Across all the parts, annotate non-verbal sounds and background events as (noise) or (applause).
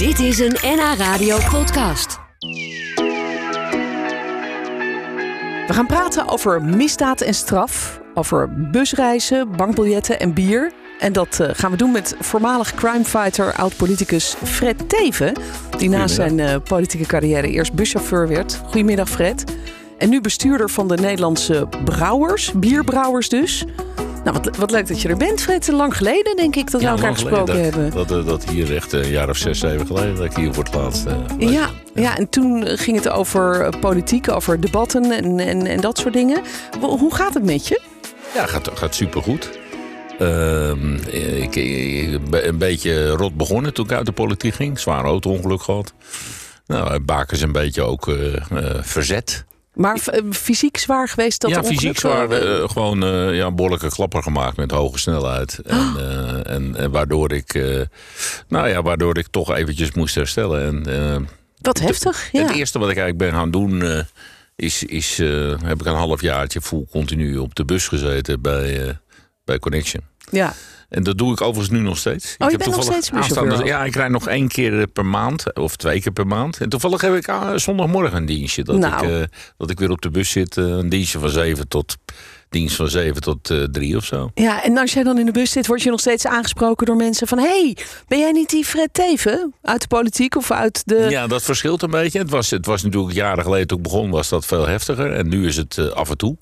Dit is een NH Radio podcast. We gaan praten over misdaad en straf, over busreizen, bankbiljetten en bier. En dat eh, gaan we doen met voormalig crimefighter, oud-politicus Fred Teven. Die na zijn eh, politieke carrière eerst buschauffeur werd. Goedemiddag Fred. En nu bestuurder van de Nederlandse brouwers, bierbrouwers dus. Nou, wat, wat leuk dat je er bent, Fred. Lang geleden, denk ik, dat we elkaar gesproken dat, hebben. Dat, eh, dat hier echt een jaar of zes, zeven geleden dat ik hier voor het laatst. eh, Ja, ja, en toen ging het over eh, politiek, over debatten en, en, en dat soort dingen. Hoe gaat het met je? Ja, gaat, gaat supergoed. Ehm, ik, ik ben een beetje rot begonnen toen ik uit de politiek ging. Zwaar auto-ongeluk gehad. Nou, Baken is een beetje ook eh, eh, verzet. Maar eh, fysiek zwaar geweest dat ja, ongeluk? fysiek zwaar. Eh, eh, gewoon eh, ja, een behoorlijke klapper gemaakt met hoge snelheid. En, eh, en, en waardoor ik, eh, nou ja, waardoor ik toch eventjes moest herstellen. En, eh, Wat heftig, ja. Het eerste wat ik eigenlijk ben gaan doen, eh, is, is eh, heb ik een halfjaartje vol continu op de bus gezeten bij, eh, bij Connection. Ja. En dat doe ik overigens nu nog steeds. Oh, ik je bent nog steeds aanstaande-? Ja, ik rijd nog één keer per maand of twee keer per maand. En toevallig heb ik ah, zondagmorgen een dienstje. Dat, Nou. ik, eh, dat ik weer op de bus zit. eh, een dienstje van zeven tot dienst van zeven tot eh, drie of zo. ja, en als jij dan in de bus zit, word je nog steeds aangesproken door mensen van... hey, ben jij niet die Fred Teven uit de politiek of uit de... Ja, dat verschilt een beetje. Het was, het was natuurlijk jaren geleden toen ik begon, was dat veel heftiger. En nu is het eh, af en toe.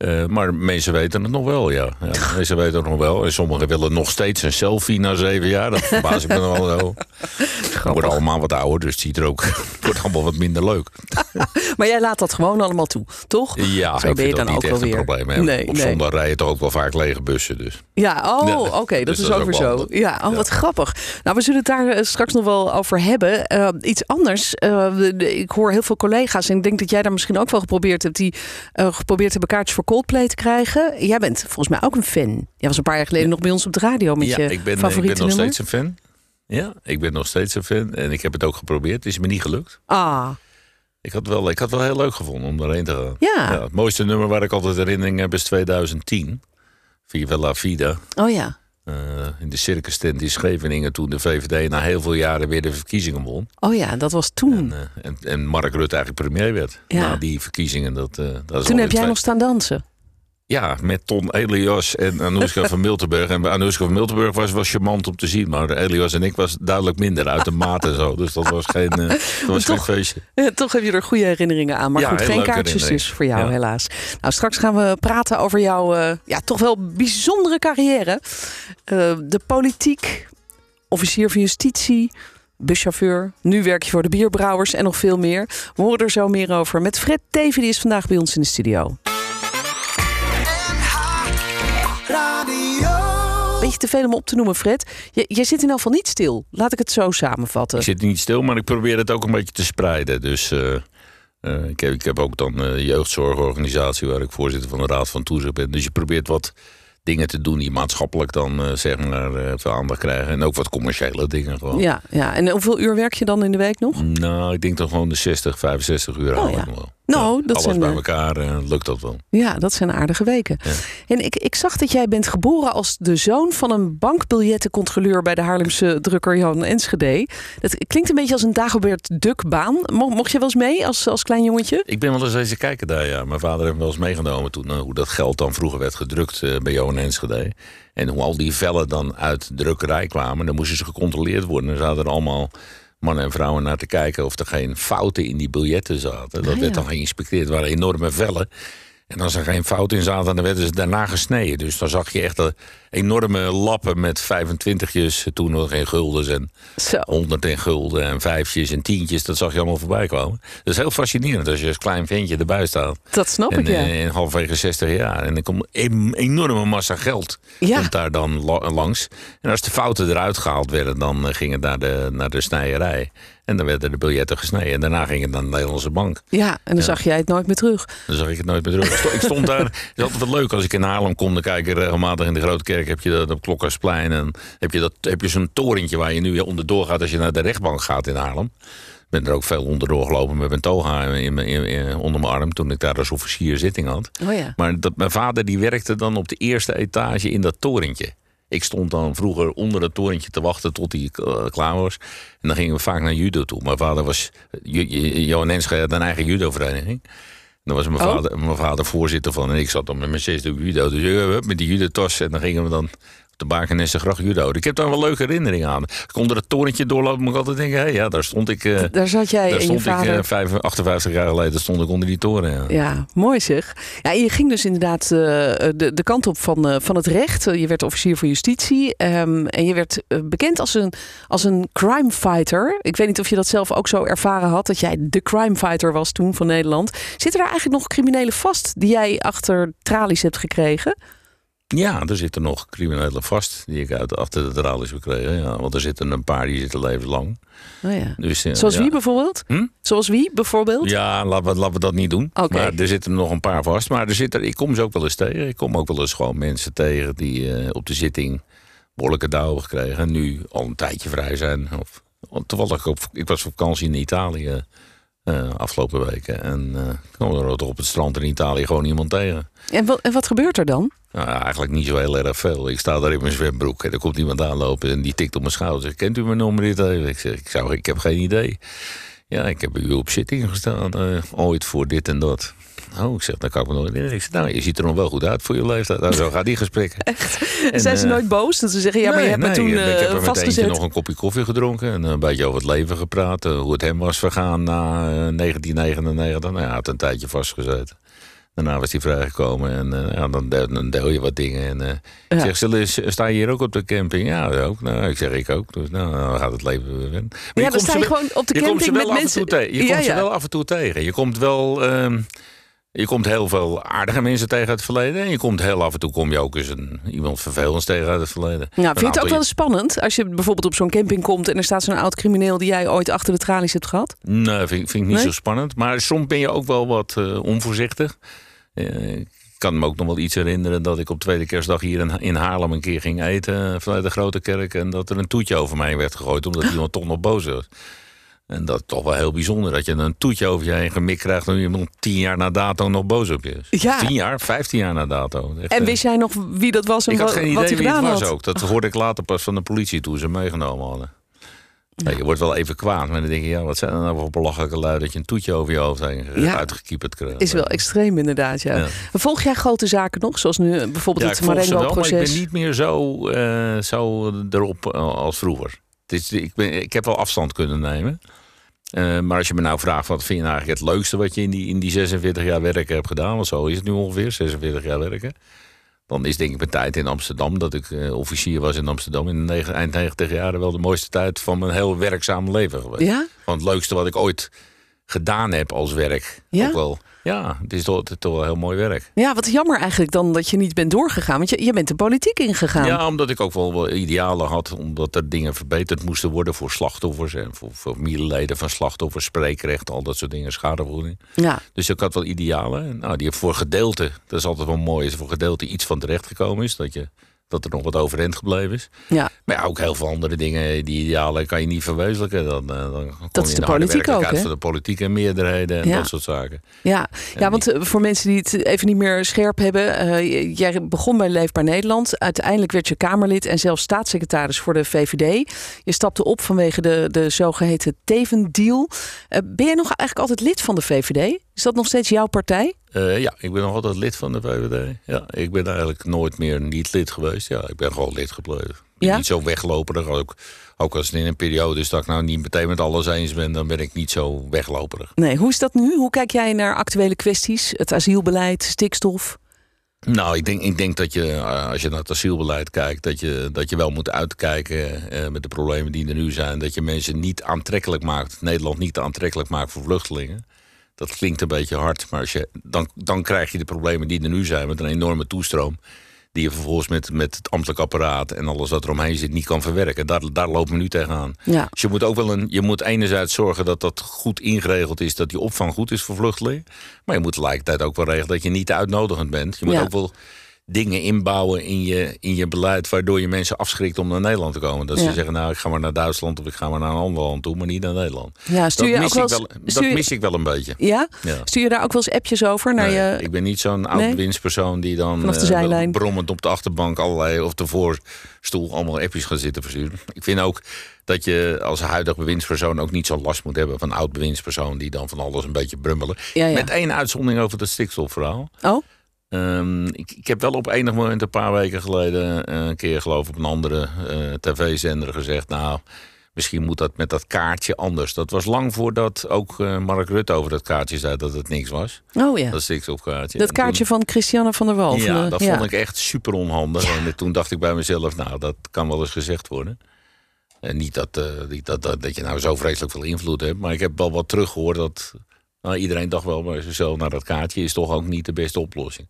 Eh, maar mensen weten het nog wel, ja. ja. Mensen weten het nog wel. En sommigen willen nog steeds een selfie na zeven jaar. Dat verbaas ik me nog wel zo. (laughs) We worden allemaal wat ouder, dus het ziet er ook (laughs) het wordt allemaal wat minder leuk. (laughs) Maar jij laat dat gewoon allemaal toe, toch? Ja, Zo ik ben je vind dan ook wel een weer. probleem. hè. Nee, Op nee. zondag rijden toch ook wel vaak lege bussen. Dus. Ja, oh, Ja, oké, dat dus is dat is ook weer zo. handig. Ja, oh, wat grappig. Nou, we zullen het daar eh, straks nog wel over hebben. Eh, iets anders. de- de- ik hoor heel veel collega's en ik denk dat jij daar misschien ook wel geprobeerd hebt, die geprobeerd hebben kaartjes voor Coldplay te krijgen. Jij bent volgens mij ook een fan. Jij was een paar jaar geleden nog bij ons op de radio met ja, je ik ben, ik favoriete ben nog nummer. steeds een fan. Ja, ik ben nog steeds een fan. En ik heb het ook geprobeerd. Het is me niet gelukt. Ah, Ik had wel, ik had wel heel leuk gevonden om daarheen te gaan. ja. het mooiste nummer waar ik altijd herinnering heb is 2010. Viva la Vida. Oh ja. Eh, in de circus tent in Scheveningen toen de VVD na heel veel jaren weer de verkiezingen won. Oh ja, dat was toen. En, eh, en, en Mark Rutte eigenlijk premier werd. Ja. Na die verkiezingen. Dat, eh, dat is toen heb jij nog staan dansen. Ja, met Ton Elias en Anoushka van Miltenburg. En bij Anoushka van Miltenburg was wel charmant om te zien. Maar Elias en ik was duidelijk minder uit de maat en zo. Dus dat was geen, eh, dat was geen toch- feestje. Ja, toch heb je er goede herinneringen aan. Maar Ja, goed, geen kaartjes dus voor jou, Ja. helaas. Nou, straks gaan we praten over jouw eh, ja, toch wel bijzondere carrière. Eh, de politiek, officier van justitie, buschauffeur. Nu werk je voor de bierbrouwers en nog veel meer. We horen er zo meer over met Fred Teven. Die is vandaag bij ons in de studio. Beetje te veel om op te noemen, Fred. J- jij zit in elk geval niet stil. Laat ik het zo samenvatten. Ik zit niet stil, maar ik probeer het ook een beetje te spreiden. Dus eh, eh, ik, heb, ik heb ook dan een jeugdzorgorganisatie waar ik voorzitter van de Raad van Toezicht ben. Dus je probeert wat dingen te doen die maatschappelijk dan eh, zeg maar eh, veel aandacht krijgen. En ook wat commerciële dingen gewoon. Ja, ja, en hoeveel uur werk je dan in de week nog? Nou, ik denk dan gewoon de 60, 65 uur Oh, ja. wel. Nou, dat Alles zijn, bij eh, elkaar eh, lukt dat wel. Ja, dat zijn aardige weken. Ja. En ik, ik zag dat jij bent geboren als de zoon van een bankbiljettencontroleur bij de Haarlemse drukker Jan Enschede. Dat klinkt een beetje als een Dagobert Duck-baan. Mo- Mocht je wel eens mee als, als klein jongetje? Ik ben wel eens eens kijken daar, ja. Mijn vader heeft me wel eens meegenomen toen, eh, hoe dat geld dan vroeger werd gedrukt bij Johan Enschede. En hoe al die vellen dan uit de drukkerij kwamen. Dan moesten ze gecontroleerd worden. Er zaten er allemaal mannen en vrouwen naar te kijken of er geen fouten in die biljetten zaten. Dat Ah, werd ja. dan geïnspecteerd. Het waren enorme vellen. En als er geen fout in zaten, dan werden ze daarna gesneden. Dus dan zag je echt eh, enorme lappen met 25'jes, toen nog geen guldens en Zo. 100 en gulden en vijfjes en tientjes. Dat zag je allemaal voorbij komen. Dat is heel fascinerend als je als klein ventje erbij staat. Dat snap En ik, ja. eh, in halverwege 60 jaar. En er komt een enorme massa geld Ja. komt daar dan la- langs. En als de fouten eruit gehaald werden, dan eh, ging het naar de, naar de snijerij. En dan werden de biljetten gesneden. En daarna ging het naar de Nederlandse bank. Ja, en dan zag jij het nooit meer terug. Dan zag ik het nooit meer terug. Ik sto- Ik stond daar. Het is altijd wel leuk als ik in Haarlem kom. Dan kijk ik regelmatig in de Grote Kerk. Heb je dat op Klokkersplein. En heb je, dat, heb je zo'n torentje waar je nu onderdoor gaat als je naar de rechtbank gaat in Haarlem. Ik ben er ook veel onderdoor gelopen met mijn toga in, mijn- in, in- onder mijn arm. Toen ik daar als officier zitting had. Oh ja. Maar dat, mijn vader die werkte dan op de eerste etage in dat torentje. Ik stond dan vroeger onder het torentje te wachten tot hij eh, klaar was. En dan gingen we vaak naar judo toe. Mijn vader was, Johan Enschede had een eigen judo-vereniging. Daar was mijn, Oh. vader, mijn vader voorzitter van. En ik zat dan met mijn zesde judo. Dus eh, met die judo-tas. En dan gingen we dan de Bakenesse gracht judo. Ik heb daar wel leuke herinneringen aan. Ik onder het torentje doorlopen moet ik altijd denken... Hé, ja, daar stond ik... eh, Daar zat jij daar en je stond ik vader. eh, vijf- 58 jaar geleden stond ik onder die toren. Ja. Ja, mooi zeg. Ja, je ging dus inderdaad eh, de, de kant op van, eh, van het recht. Je werd officier van justitie. ehm, en je werd eh, bekend als een, als een crime fighter. Ik weet niet of je dat zelf ook zo ervaren had. Dat jij de crime fighter was toen van Nederland. Zitten er eigenlijk nog criminelen vast die jij achter tralies hebt gekregen? Ja, er zitten nog criminelen vast die ik uit achter de tralies gekregen. Ja, want er zitten een paar die zitten levenslang. Oh ja. Dus, eh, Zoals ja. wie bijvoorbeeld? Hm? Zoals wie bijvoorbeeld? Ja, laten we, laten we dat niet doen. Maar er zitten nog een paar vast. Maar er zitten, ik kom ze ook wel eens tegen. Ik kom ook wel eens gewoon mensen tegen die eh, op de zitting behoorlijke dauwen gekregen. En nu al een tijdje vrij zijn. Of, toevallig, op, ik was op vakantie in Italië eh, afgelopen weken. En eh, ik kwam er op het strand in Italië gewoon iemand tegen. En, wat, en wat gebeurt er dan? Nou, eigenlijk niet zo heel erg veel. Ik sta daar in mijn zwembroek en er komt iemand aanlopen en die tikt op mijn schouder. Zegt, Kent u mijn nummer niet even? Ik zeg, ik, zou, ik heb geen idee. Ja, ik heb u op zitting gestaan eh, ooit voor dit en dat. Oh, ik zeg, dan kan ik me nooit herinneren. Ik zeg, nou, je ziet er nog wel goed uit voor je leeftijd. Nou, zo (laughs) gaat die gesprekken. En, Zijn ze eh, nooit boos? Dat ze zeggen, ja, maar je hebt me toen ik heb eh, er vastgezet. nog een kopje koffie gedronken en een beetje over het leven gepraat. eh, hoe het hem was vergaan na eh, 1999. Nou ja, hij had een tijdje vastgezeten. Daarna was hij vrijgekomen en ja, dan, deel, dan deel je wat dingen. En, eh, Ja. Ik zeg, sta je hier ook op de camping? Ja, ook. Nou, ik zeg, ik ook. Dus nou, dan gaat het leven weer. Maar Ja, je dan komt sta ze je wel- gewoon op de camping met mensen. tegen. Je Ja, komt ze wel af en toe tegen. Je komt wel... ehm, je komt heel veel aardige mensen tegen uit het verleden. En je komt heel af en toe kom je ook eens een, iemand vervelends tegen uit het verleden. Nou, vind je het ook wel eens spannend als je bijvoorbeeld op zo'n camping komt en er staat zo'n oud crimineel die jij ooit achter de tralies hebt gehad? Nee, vind, vind ik niet Nee? zo spannend. Maar soms ben je ook wel wat eh, onvoorzichtig. Eh, ik kan me ook nog wel iets herinneren dat ik op tweede kerstdag hier in, in Haarlem een keer ging eten vanuit de grote kerk. En dat er een toetje over mij werd gegooid omdat (laughs) iemand toch nog boos was. En dat is toch wel heel bijzonder dat je een toetje over je heen gemikt krijgt en iemand tien jaar na dato nog boos op je is. Ja. Tien jaar, vijftien jaar na dato. Echt, En eh, wist jij nog wie dat was en ik had geen wat idee hij wie het was had? ook. Dat hoorde ik later pas van de politie toen ze hem meegenomen hadden. Ja, je wordt wel even kwaad, maar dan denk je, ja, wat zijn er nou voor belachelijke lui dat je een toetje over je hoofd heen Ja. uitgekieperd krijgt. Is wel extreem inderdaad, ja. Ja. Volg jij grote zaken nog? Zoals nu eh, bijvoorbeeld het maar ik Marengo-proces? ben niet meer zo, eh, zo erop als vroeger. Het is, ik, ben, ik heb wel afstand kunnen nemen. Eh, maar als je me nou vraagt, wat vind je nou eigenlijk het leukste wat je in die, in die 46 jaar werken hebt gedaan? Want zo is het nu ongeveer, 46 jaar werken. Dan is denk ik mijn tijd in Amsterdam, dat ik eh, officier was in Amsterdam in de eind 90 jaren wel de mooiste tijd van mijn heel werkzame leven geweest. Ja? Want het leukste wat ik ooit gedaan heb als werk. Ja? Ook wel, ja, het is toch, toch wel heel mooi werk. Ja, wat jammer eigenlijk dan dat je niet bent doorgegaan. Want je, je bent de politiek ingegaan. Ja, omdat ik ook wel, wel idealen had. Omdat er dingen verbeterd moesten worden voor slachtoffers. En voor, voor familieleden van slachtoffers, spreekrecht, al dat soort dingen, schadevergoeding. Ja. Dus ik had wel idealen. En, Nou, die heb voor gedeelte, dat is altijd wel mooi, is voor gedeelte iets van terecht gekomen is. Dat, je, dat er nog wat overeind gebleven is. ja. Maar ja, ook heel veel andere dingen, die idealen kan je niet verwezenlijken. Dan, eh, dan Dat is de politiek ook, hè? van de politiek en meerderheden en Ja. dat soort zaken. Ja, ja want eh, voor mensen die het even niet meer scherp hebben. eh, jij begon bij Leefbaar Nederland. Uiteindelijk werd je Kamerlid en zelfs staatssecretaris voor de VVD. Je stapte op vanwege de, de zogeheten Teven-deal. Eh, ben je nog eigenlijk altijd lid van de VVD? Is dat nog steeds jouw partij? Eh, ja, ik ben nog altijd lid van de VVD. Ja, ik ben eigenlijk nooit meer niet lid geweest. Ja, ik ben gewoon lid gebleven. Ja? Niet zo wegloperig. Ook, ook als het in een periode is dat ik nou niet meteen met alles eens ben, dan ben ik niet zo wegloperig. Nee, hoe is dat nu? Hoe kijk jij naar actuele kwesties? Het asielbeleid, stikstof? Nou, ik denk, ik denk dat je, eh, als je naar het asielbeleid kijkt, dat je, dat je wel moet uitkijken eh, met de problemen die er nu zijn. Dat je mensen niet aantrekkelijk maakt, Nederland niet aantrekkelijk maakt voor vluchtelingen. Dat klinkt een beetje hard, maar als je, dan, dan krijg je de problemen die er nu zijn met een enorme toestroom. Die je vervolgens met, met het ambtelijk apparaat en alles wat er omheen zit niet kan verwerken. Daar, daar lopen we nu tegenaan. Ja. Dus je moet ook wel een. Je moet enerzijds zorgen dat dat goed ingeregeld is, dat die opvang goed is voor vluchtelingen. Maar je moet tegelijkertijd ook wel regelen dat je niet te uitnodigend bent. Je moet Ja. ook wel dingen inbouwen in je, in je beleid... waardoor je mensen afschrikt om naar Nederland te komen. Dat Ja. ze zeggen, nou, ik ga maar naar Duitsland... of ik ga maar naar een ander land toe, maar niet naar Nederland. Ja, stuur Dat, je mis ook wel ik, wel, dat je- mis ik wel een beetje. Ja? Ja. Stuur je daar ook wel eens appjes over naar Nee, je... Ik ben niet zo'n oud Nee? winstpersoon die dan Vanaf de zijlijn. brommend op de achterbank allerlei of de voorstoel allemaal appjes gaat zitten versturen. Ik vind ook dat je als huidig bewindspersoon ook niet zo last moet hebben van oud bewindspersoon die dan van alles een beetje brummelen. Ja. Met één uitzondering over het stikstofverhaal. Oh? Ehm, ik, ik heb wel op enig moment een paar weken geleden eh, een keer geloof ik op een andere eh, tv-zender gezegd, nou misschien moet dat met dat kaartje anders. Dat was lang voordat ook eh, Mark Rutte over dat kaartje zei dat het niks was. Oh ja. Dat stikstofkaartje. Dat toen- kaartje van Christiane van der Wal. ja, dat vond ik echt super onhandig. En toen dacht ik bij mezelf, nou, dat kan wel eens gezegd worden. En niet dat, dat, dat, dat je nou zo vreselijk veel invloed hebt. Maar ik heb wel wat teruggehoord dat... Nou, iedereen dacht wel bij zichzelf, nou, dat kaartje is toch ook niet de beste oplossing.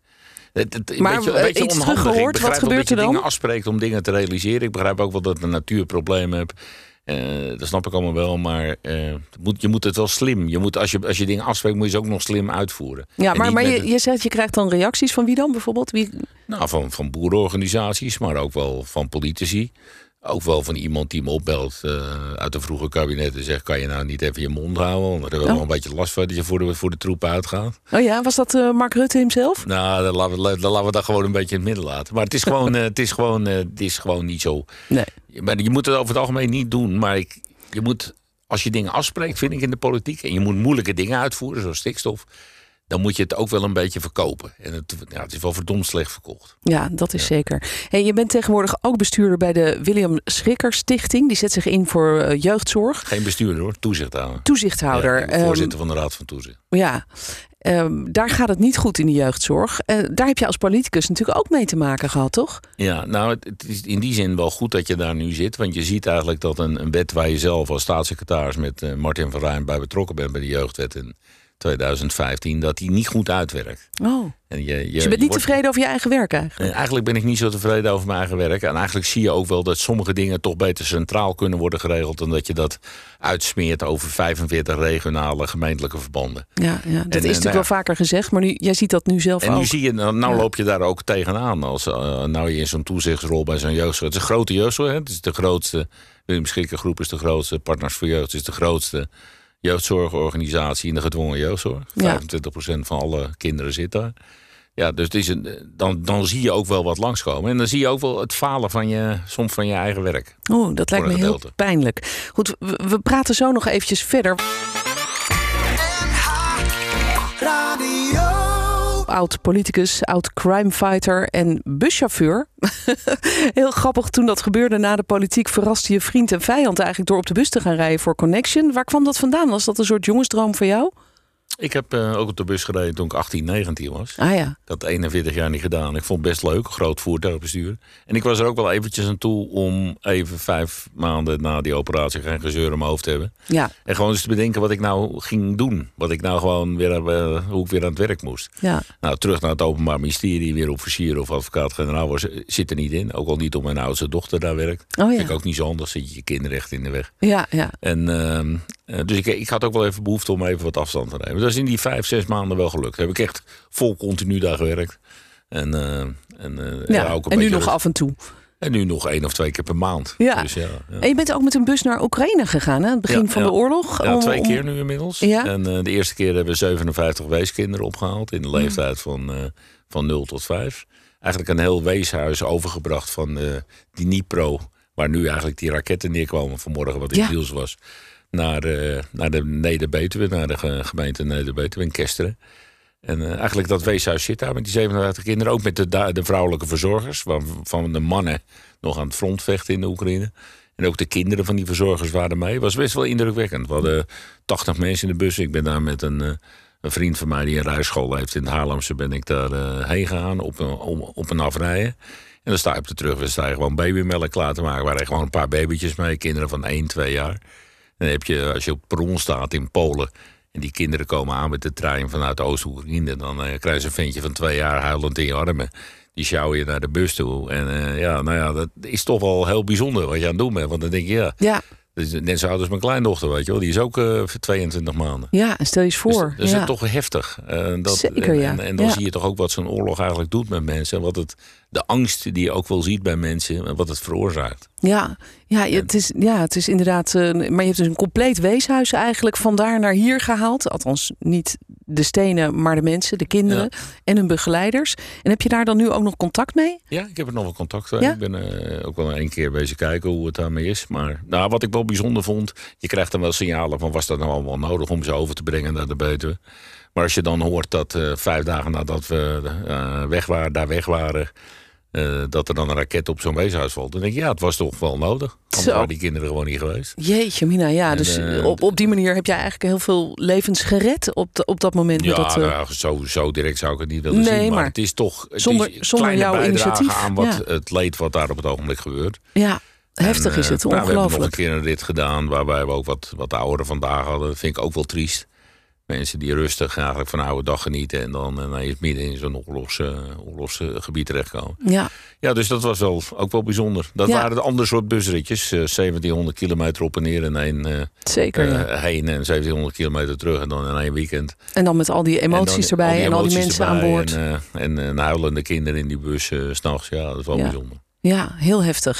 Het, het, een Maar, beetje, eh, een beetje iets teruggehoord, Ik begrijp wat gebeurt dat je er dan? dingen afspreekt om dingen te realiseren. Ik begrijp ook wel dat de natuur problemen hebt. Eh, dat snap ik allemaal wel, maar eh, moet, je moet het wel slim. Je moet, als, je, als je dingen afspreekt, moet je ze ook nog slim uitvoeren. Ja, maar, maar je, een- je zegt je krijgt dan reacties van wie dan bijvoorbeeld? Wie... nou, van, van boerenorganisaties, maar ook wel van politici. Ook wel van iemand die me opbelt eh, uit de vroege kabinet en zegt... kan je nou niet even je mond houden? Want daar hebben we Oh. wel een beetje last van dat je voor de, voor de troepen uitgaat. Oh ja, was dat eh, Mark Rutte hemzelf? Nou, dan laten, we, dan laten we dat gewoon een beetje in het midden laten. Maar het is gewoon, eh, het is gewoon, het is gewoon niet zo... Nee. Maar je moet het over het algemeen niet doen. Maar ik, je moet, als je dingen afspreekt, vind ik in de politiek... en je moet moeilijke dingen uitvoeren, zoals stikstof... dan moet je het ook wel een beetje verkopen. En het, ja, het is wel verdomd slecht verkocht. Ja, dat is zeker. Hey, je bent tegenwoordig ook bestuurder bij de William Schrikker Stichting. Die zet zich in voor eh, jeugdzorg. Geen bestuurder hoor, toezichthouder. Toezichthouder. Ja, Ehm, voorzitter van de Raad van Toezicht. ja, Ehm, daar gaat het niet goed in de jeugdzorg. Eh, daar heb je als politicus natuurlijk ook mee te maken gehad, toch? Ja, nou, het, het is in die zin wel goed dat je daar nu zit. Want je ziet eigenlijk dat een, een wet waar je zelf als staatssecretaris met eh, Martin van Rijn bij betrokken bent bij de jeugdwet in 2015, dat die niet goed uitwerkt. Oh. En je, je, Dus je bent niet wordt- tevreden over je eigen werk eigenlijk? Eigenlijk ben ik niet zo tevreden over mijn eigen werk. En eigenlijk zie je ook wel dat sommige dingen toch beter centraal kunnen worden geregeld. dan dat je dat uitsmeert over 45 regionale gemeentelijke verbanden. Ja, ja dat is eh, natuurlijk nou wel vaker gezegd. Maar nu, jij ziet dat nu zelf En ook. nu zie je, nou, nou Ja. loop je daar ook tegenaan. Als eh, nou je in zo'n toezichtsrol bij zo'n jeugdzorg. Het is een grote jeugdzorg. Hè? Het is de grootste. Willem Schikkergroep is de grootste. Partners voor Jeugd is de grootste jeugdzorgorganisatie in de gedwongen jeugdzorg. Ja. 25% van alle kinderen zit daar. Ja, dus het is een, dan, dan zie je ook wel wat langskomen. En dan zie je ook wel het falen van je, soms van je eigen werk. Oh, dat lijkt me heel pijnlijk. Goed, we, we praten zo nog eventjes verder. Oud politicus, oud crimefighter en buschauffeur. (laughs) Heel grappig, toen dat gebeurde na de politiek... verraste je vriend en vijand eigenlijk door op de bus te gaan rijden voor Connection. Waar kwam dat vandaan? Was dat een soort jongensdroom voor jou? Ik heb eh, ook op de bus gereden toen ik 18, 19 was. Ah ja, Ik had 41 jaar niet gedaan. Ik vond het best leuk, groot voertuigbestuur. En ik was er ook wel eventjes aan toe om even vijf maanden na die operatie geen gezeur in mijn hoofd te hebben. ja, En gewoon eens te bedenken wat ik nou ging doen. Wat ik nou gewoon weer, eh, hoe ik weer aan het werk moest. ja. Nou, terug naar het Openbaar Ministerie, weer officier of advocaat-generaal was, zit er niet in. Ook al niet omdat mijn oudste dochter daar werkt. Oh Vind ik ja, ook niet zo handig, zit je je kinderen echt in de weg. ja, ja. En, ehm, eh, dus ik, ik had ook wel even behoefte om even wat afstand te nemen. Dat is in die vijf, zes maanden wel gelukt. Heb ik echt vol continu daar gewerkt. En, eh, en, eh, ja. ook een en nu nog af en toe. En nu nog één of twee keer per maand. Ja. Dus ja, ja. En je bent ook met een bus naar Oekraïne gegaan, hè? Het begin van de oorlog. Ja, twee om- keer nu inmiddels. Ja? En eh, de eerste keer hebben we 57 weeskinderen opgehaald in de leeftijd van, van 0 tot 5. Eigenlijk een heel weeshuis overgebracht van eh Dnipro, waar nu eigenlijk die raketten neerkwamen vanmorgen, wat in nieuws was, naar, eh, naar de Neder-Betuwe, naar de ge- gemeente Neder-Betuwe in Kesteren. En eh, eigenlijk dat weeshuis zit daar met die 57 kinderen. Ook met de, de vrouwelijke verzorgers. Waarvan de mannen nog aan het front vechten in de Oekraïne. En ook de kinderen van die verzorgers waren mee. Was best wel indrukwekkend. We hadden 80 mensen in de bus. Ik ben daar met een, eh, een vriend van mij die een rijschool heeft in het Haarlemse. Ben ik daar eh, heen gegaan op een, op een afrijden. En dan sta je op de terugweg je gewoon babymelk klaar te maken. Er waren gewoon een paar babytjes mee. Kinderen van 1, 2 jaar. En dan heb je, als je op perron staat in Polen... en die kinderen komen aan met de trein vanuit Oost-Oekraïne... dan eh, krijg je een ventje van twee jaar huilend in je armen. Die sjouwen je naar de bus toe. En eh, ja, nou ja, dat is toch wel heel bijzonder wat je aan het doen bent. Want dan denk je, ja, Ja, Dat is net zo oud als mijn kleindochter, weet je wel. Die is ook uh, 22 maanden. Ja, en stel je eens Dus voor. dat is toch heftig. Uh, dat, Zeker, en, ja. En, en dan Ja. zie je toch ook wat zo'n oorlog eigenlijk doet met mensen. En wat het, de angst die je ook wel ziet bij mensen. En wat het veroorzaakt. Ja, ja, het is, ja, het is inderdaad. eh, maar je hebt dus een compleet weeshuis eigenlijk vandaar naar hier gehaald. Althans, niet de stenen, maar de mensen, de kinderen en hun begeleiders. En heb je daar dan nu ook nog contact mee? Ja, ik heb er nog wel contact mee. Ja? Ik ben eh, ook wel een keer bezig kijken hoe het daarmee is. Maar nou, wat ik wel bijzonder vond, je krijgt dan wel signalen van was dat nou allemaal nodig om ze over te brengen naar de Betuwe. Maar als je dan hoort dat eh, vijf dagen nadat we weg waren, daar weg waren, eh, dat er dan een raket op zo'n weeshuis valt, dan denk je ja, het was toch wel nodig. Anders Zo. waren die kinderen gewoon niet geweest. Jeetje, Mina, ja. En, dus eh, op, op die manier heb jij eigenlijk heel veel levens gered op, de- op dat moment. Ja, dat, eh, nou, zo, zo direct zou ik het niet willen Nee, zien. Maar, maar het is toch het zonder- is zonder jouw initiatief, aan wat, ja. het leed wat daar op het ogenblik gebeurt. ja, heftig En, is het, nou, we hebben nog ongelooflijk. een keer een rit gedaan waarbij we ook wat, wat ouderen vandaag hadden. Dat vind ik ook wel triest. Mensen die rustig eigenlijk van oude dag genieten en dan ineens midden in zo'n oorlogs, eh, oorlogsgebied terechtkomen. Ja, Ja, dus dat was wel, ook wel bijzonder. Dat Ja. waren de andere soort busritjes. eh, 1700 kilometer op en neer en één eh, zeker. ja. eh, heen en 1700 kilometer terug en dan in één weekend. En dan met al die emoties En dan erbij en al die mensen aan boord. En, eh, en, en huilende kinderen in die bus eh, s s'nachts. Ja, dat is wel Ja. bijzonder. Ja, heel heftig.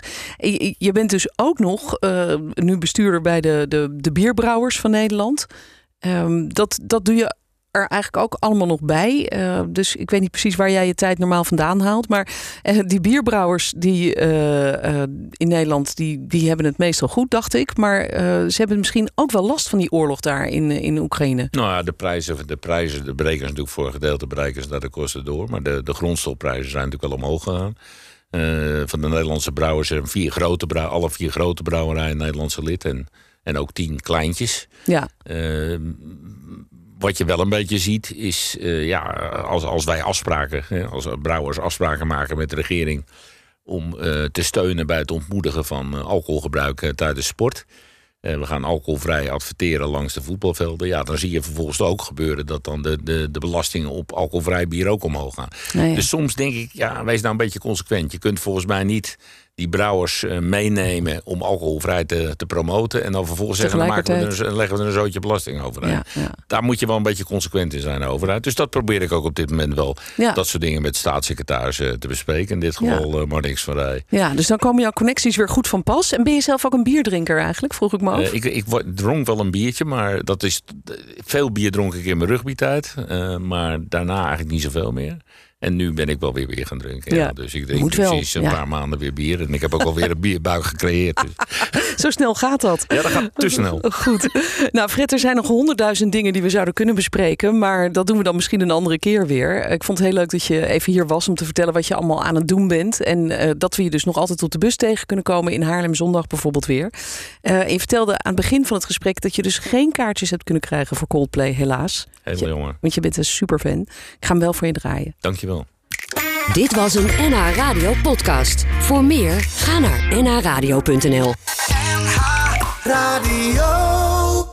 Je, bent dus ook nog eh, nu bestuurder bij de, de, de bierbrouwers van Nederland. Ehm, dat, dat doe je er eigenlijk ook allemaal nog bij. Eh, dus ik weet niet precies waar jij je tijd normaal vandaan haalt. Maar eh, die bierbrouwers die, eh, eh, in Nederland, die, die hebben het meestal goed, dacht ik. Maar ze hebben misschien ook wel last van die oorlog daar in, in Oekraïne. Nou ja, de prijzen, de prijzen, de berekenen natuurlijk voor een gedeelte bereiken ze naar de kosten door. Maar de, de grondstofprijzen zijn natuurlijk wel omhoog gegaan. Van de Nederlandse brouwers zijn vier grote alle vier grote brouwerijen Nederlandse lid en, en ook tien kleintjes. Ja, Eh, wat je wel een beetje ziet is, eh, ja, als, als wij afspraken, hè, als brouwers afspraken maken met de regering om eh, te steunen bij het ontmoedigen van eh, alcoholgebruik tijdens sport. We gaan alcoholvrij adverteren langs de voetbalvelden. Ja, dan zie je vervolgens ook gebeuren dat dan de, de, de belastingen op alcoholvrij bier ook omhoog gaan. nou ja. Dus soms denk ik, ja, wees nou een beetje consequent. Je kunt volgens mij niet die brouwers eh, meenemen om alcoholvrij te, te promoten. En dan vervolgens zeggen, dan maken we er, leggen we er een zootje belasting over. ja, ja. Daar moet je wel een beetje consequent in zijn, overheid. Dus dat probeer ik ook op dit moment wel. Ja. Dat soort dingen met staatssecretaris eh, te bespreken. In dit geval Marnix van Rij. ja, dus dan komen jouw connecties weer goed van pas. En ben je zelf ook een bierdrinker eigenlijk, vroeg ik me af. Ik, ik dronk wel een biertje, maar dat is. Veel bier dronk ik in mijn rugbytijd. eh, maar daarna eigenlijk niet zoveel meer. En nu ben ik wel weer weer gaan drinken. Ja. Ja, Dus ik drink moet nu wel, sinds een ja. paar maanden weer bier. En ik heb ook alweer een bierbuik gecreëerd. Dus. (laughs) Zo snel gaat dat. Ja, dat gaat te snel. Goed. Nou, Fred, er zijn nog honderdduizend dingen die we zouden kunnen bespreken. Maar dat doen we dan misschien een andere keer weer. Ik vond het heel leuk dat je even hier was om te vertellen wat je allemaal aan het doen bent. En eh, dat we je dus nog altijd op de bus tegen kunnen komen in Haarlem zondag bijvoorbeeld weer. Eh, en je vertelde aan het begin van het gesprek dat je dus geen kaartjes hebt kunnen krijgen voor Coldplay, helaas. Helemaal jongen. Want je bent een superfan. Ik ga hem wel voor je draaien. Dankjewel. Dit was een NH Radio podcast. Voor meer, ga naar nhradio.nl. Radio.